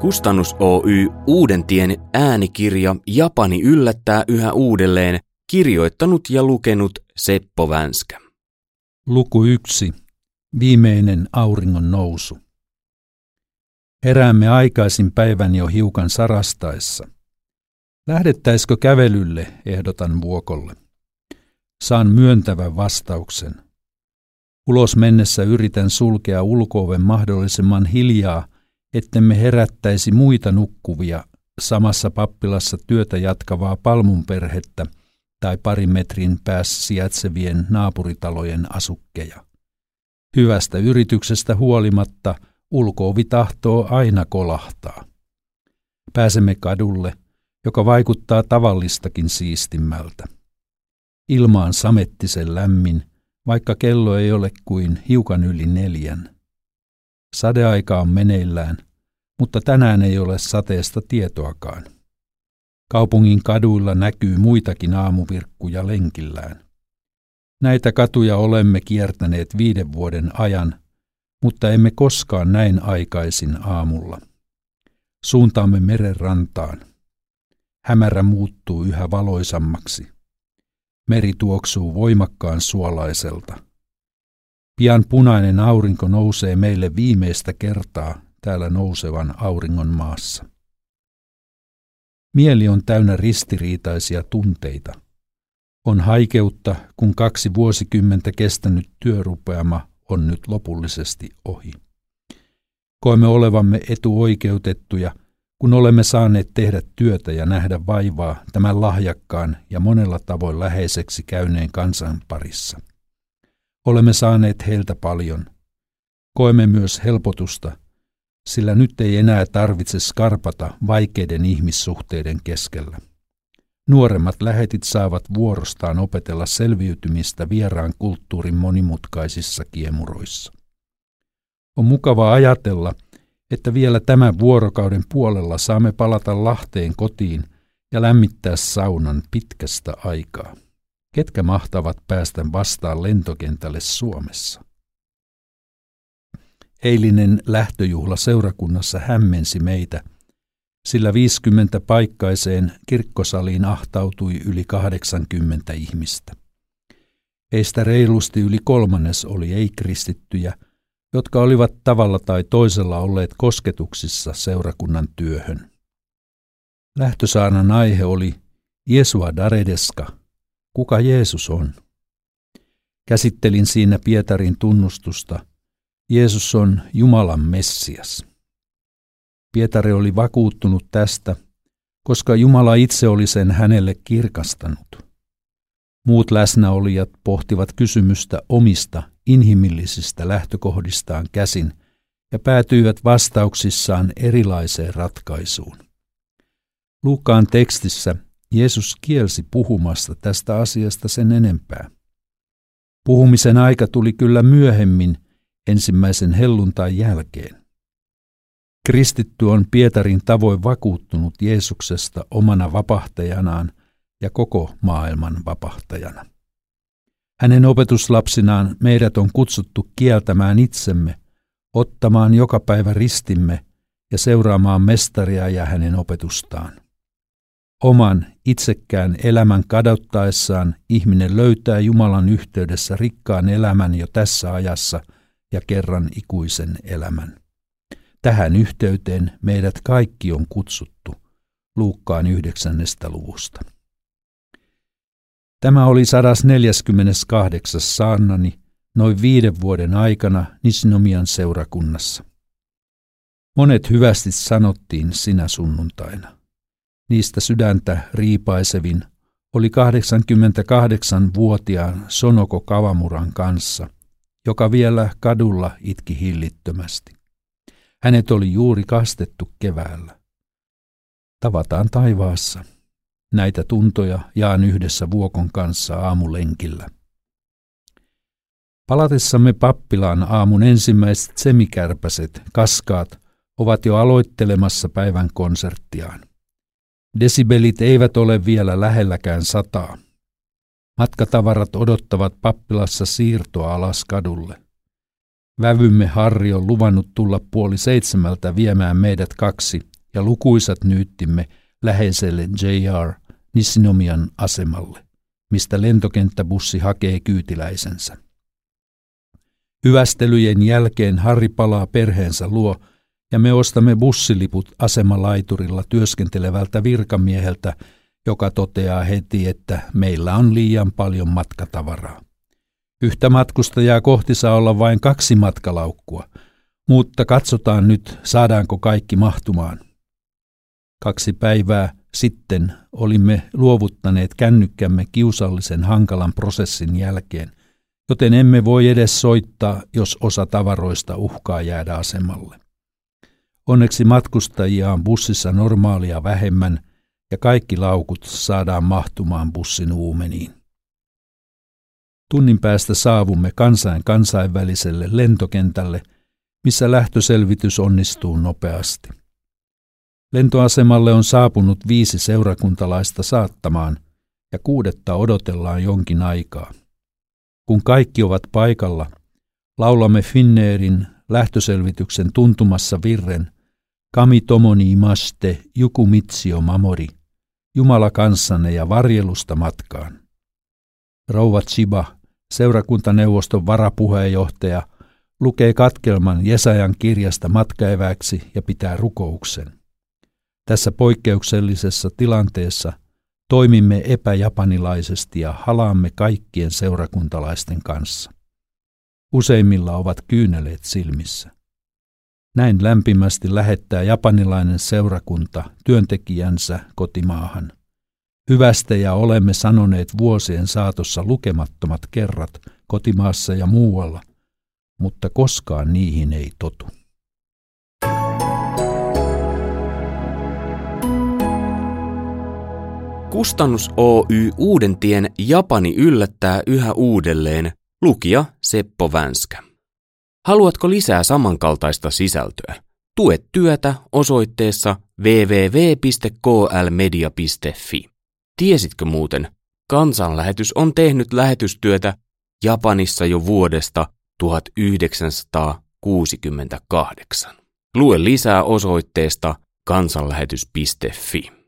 Kustannus Oy Uudentien äänikirja Japani yllättää yhä uudelleen kirjoittanut ja lukenut Seppo Vänskä. Luku 1. Viimeinen auringon nousu. Heräämme aikaisin päivän jo hiukan sarastaessa. Lähdettäisikö kävelylle, ehdotan vuokolle. Saan myöntävän vastauksen. Ulos mennessä yritän sulkea ulkooven mahdollisimman hiljaa, ettemme herättäisi muita nukkuvia samassa pappilassa työtä jatkavaa palmunperhettä tai parin metrin päässä sijaitsevien naapuritalojen asukkeja. Hyvästä yrityksestä huolimatta ulkoovi tahtoo aina kolahtaa. Pääsemme kadulle, joka vaikuttaa tavallistakin siistimmältä. Ilma on samettisen lämmin, vaikka kello ei ole kuin hiukan yli neljän. Sadeaika on meneillään, mutta tänään ei ole sateesta tietoakaan. Kaupungin kaduilla näkyy muitakin aamuvirkkuja lenkillään. Näitä katuja olemme kiertäneet viiden vuoden ajan, mutta emme koskaan näin aikaisin aamulla. Suuntaamme meren rantaan. Hämärä muuttuu yhä valoisammaksi. Meri tuoksuu voimakkaan suolaiselta. Pian punainen aurinko nousee meille viimeistä kertaa täällä nousevan auringon maassa. Mieli on täynnä ristiriitaisia tunteita. On haikeutta, kun kaksi vuosikymmentä kestänyt työrupeama on nyt lopullisesti ohi. Koemme olevamme etuoikeutettuja, kun olemme saaneet tehdä työtä ja nähdä vaivaa tämän lahjakkaan ja monella tavoin läheiseksi käyneen kansan parissa. Olemme saaneet heiltä paljon. Koemme myös helpotusta, sillä nyt ei enää tarvitse skarpata vaikeiden ihmissuhteiden keskellä. Nuoremmat lähetit saavat vuorostaan opetella selviytymistä vieraan kulttuurin monimutkaisissa kiemuroissa. On mukava ajatella, että vielä tämän vuorokauden puolella saamme palata Lahteen kotiin ja lämmittää saunan pitkästä aikaa. Ketkä mahtavat päästä vastaan lentokentälle Suomessa? Eilinen lähtöjuhla seurakunnassa hämmensi meitä, sillä 50 paikkaiseen kirkkosaliin ahtautui yli 80 ihmistä. Heistä reilusti yli kolmannes oli ei-kristittyjä, jotka olivat tavalla tai toisella olleet kosketuksissa seurakunnan työhön. Lähtösaanan aihe oli Jesua Daredeska, kuka Jeesus on. Käsittelin siinä Pietarin tunnustusta – Jeesus on Jumalan Messias. Pietari oli vakuuttunut tästä, koska Jumala itse oli sen hänelle kirkastanut. Muut läsnäolijat pohtivat kysymystä omista inhimillisistä lähtökohdistaan käsin ja päätyivät vastauksissaan erilaiseen ratkaisuun. Luukkaan tekstissä Jeesus kielsi puhumasta tästä asiasta sen enempää. Puhumisen aika tuli kyllä myöhemmin – ensimmäisen helluntain jälkeen. Kristitty on Pietarin tavoin vakuuttunut Jeesuksesta omana vapahtajanaan ja koko maailman vapahtajana. Hänen opetuslapsinaan meidät on kutsuttu kieltämään itsemme, ottamaan joka päivä ristimme ja seuraamaan mestaria ja hänen opetustaan. Oman itsekkään elämän kadottaessaan ihminen löytää Jumalan yhteydessä rikkaan elämän jo tässä ajassa – ja kerran ikuisen elämän. Tähän yhteyteen meidät kaikki on kutsuttu Luukkaan yhdeksännestä luvusta. Tämä oli 148. saannani noin viiden vuoden aikana Nisnomian seurakunnassa. Monet hyvästi sanottiin sinä sunnuntaina. Niistä sydäntä riipaisevin oli 88-vuotiaan Sonoko Kavamuran kanssa – joka vielä kadulla itki hillittömästi. Hänet oli juuri kastettu keväällä. Tavataan taivaassa. Näitä tuntoja jaan yhdessä Vuokon kanssa aamulenkillä. Palatessamme pappilaan aamun ensimmäiset semikärpäset, kaskaat, ovat jo aloittelemassa päivän konserttiaan. Desibelit eivät ole vielä lähelläkään sataa. Matkatavarat odottavat pappilassa siirtoa alas kadulle. Vävymme Harri on luvannut tulla puoli seitsemältä viemään meidät kaksi ja lukuisat nyyttimme läheiselle JR Nisinomian asemalle, mistä lentokenttäbussi hakee kyytiläisensä. Hyvästelyjen jälkeen Harri palaa perheensä luo ja me ostamme bussiliput asemalaiturilla työskentelevältä virkamieheltä, joka toteaa heti, että meillä on liian paljon matkatavaraa. Yhtä matkustajaa kohti saa olla vain kaksi matkalaukkua, mutta katsotaan nyt, saadaanko kaikki mahtumaan. Kaksi päivää sitten olimme luovuttaneet kännykkämme kiusallisen hankalan prosessin jälkeen, joten emme voi edes soittaa, jos osa tavaroista uhkaa jäädä asemalle. Onneksi matkustajia on bussissa normaalia vähemmän ja kaikki laukut saadaan mahtumaan bussin uumeniin. Tunnin päästä saavumme kansain kansainväliselle lentokentälle, missä lähtöselvitys onnistuu nopeasti. Lentoasemalle on saapunut viisi seurakuntalaista saattamaan ja kuudetta odotellaan jonkin aikaa. Kun kaikki ovat paikalla, laulamme Finneerin lähtöselvityksen tuntumassa virren Kami tomoni maste jukumitsio mamori, Jumala kanssanne ja varjelusta matkaan. Rouva Chiba, seurakuntaneuvoston varapuheenjohtaja, lukee katkelman Jesajan kirjasta matkaeväksi ja pitää rukouksen. Tässä poikkeuksellisessa tilanteessa toimimme epäjapanilaisesti ja halaamme kaikkien seurakuntalaisten kanssa. Useimmilla ovat kyyneleet silmissä. Näin lämpimästi lähettää japanilainen seurakunta työntekijänsä kotimaahan. Hyvästä ja olemme sanoneet vuosien saatossa lukemattomat kerrat kotimaassa ja muualla, mutta koskaan niihin ei totu. Kustannus Oy Uudentien Japani yllättää yhä uudelleen, lukija Seppo Vänskä. Haluatko lisää samankaltaista sisältöä? Tue työtä osoitteessa www.klmedia.fi. Tiesitkö muuten, kansanlähetys on tehnyt lähetystyötä Japanissa jo vuodesta 1968. Lue lisää osoitteesta kansanlähetys.fi.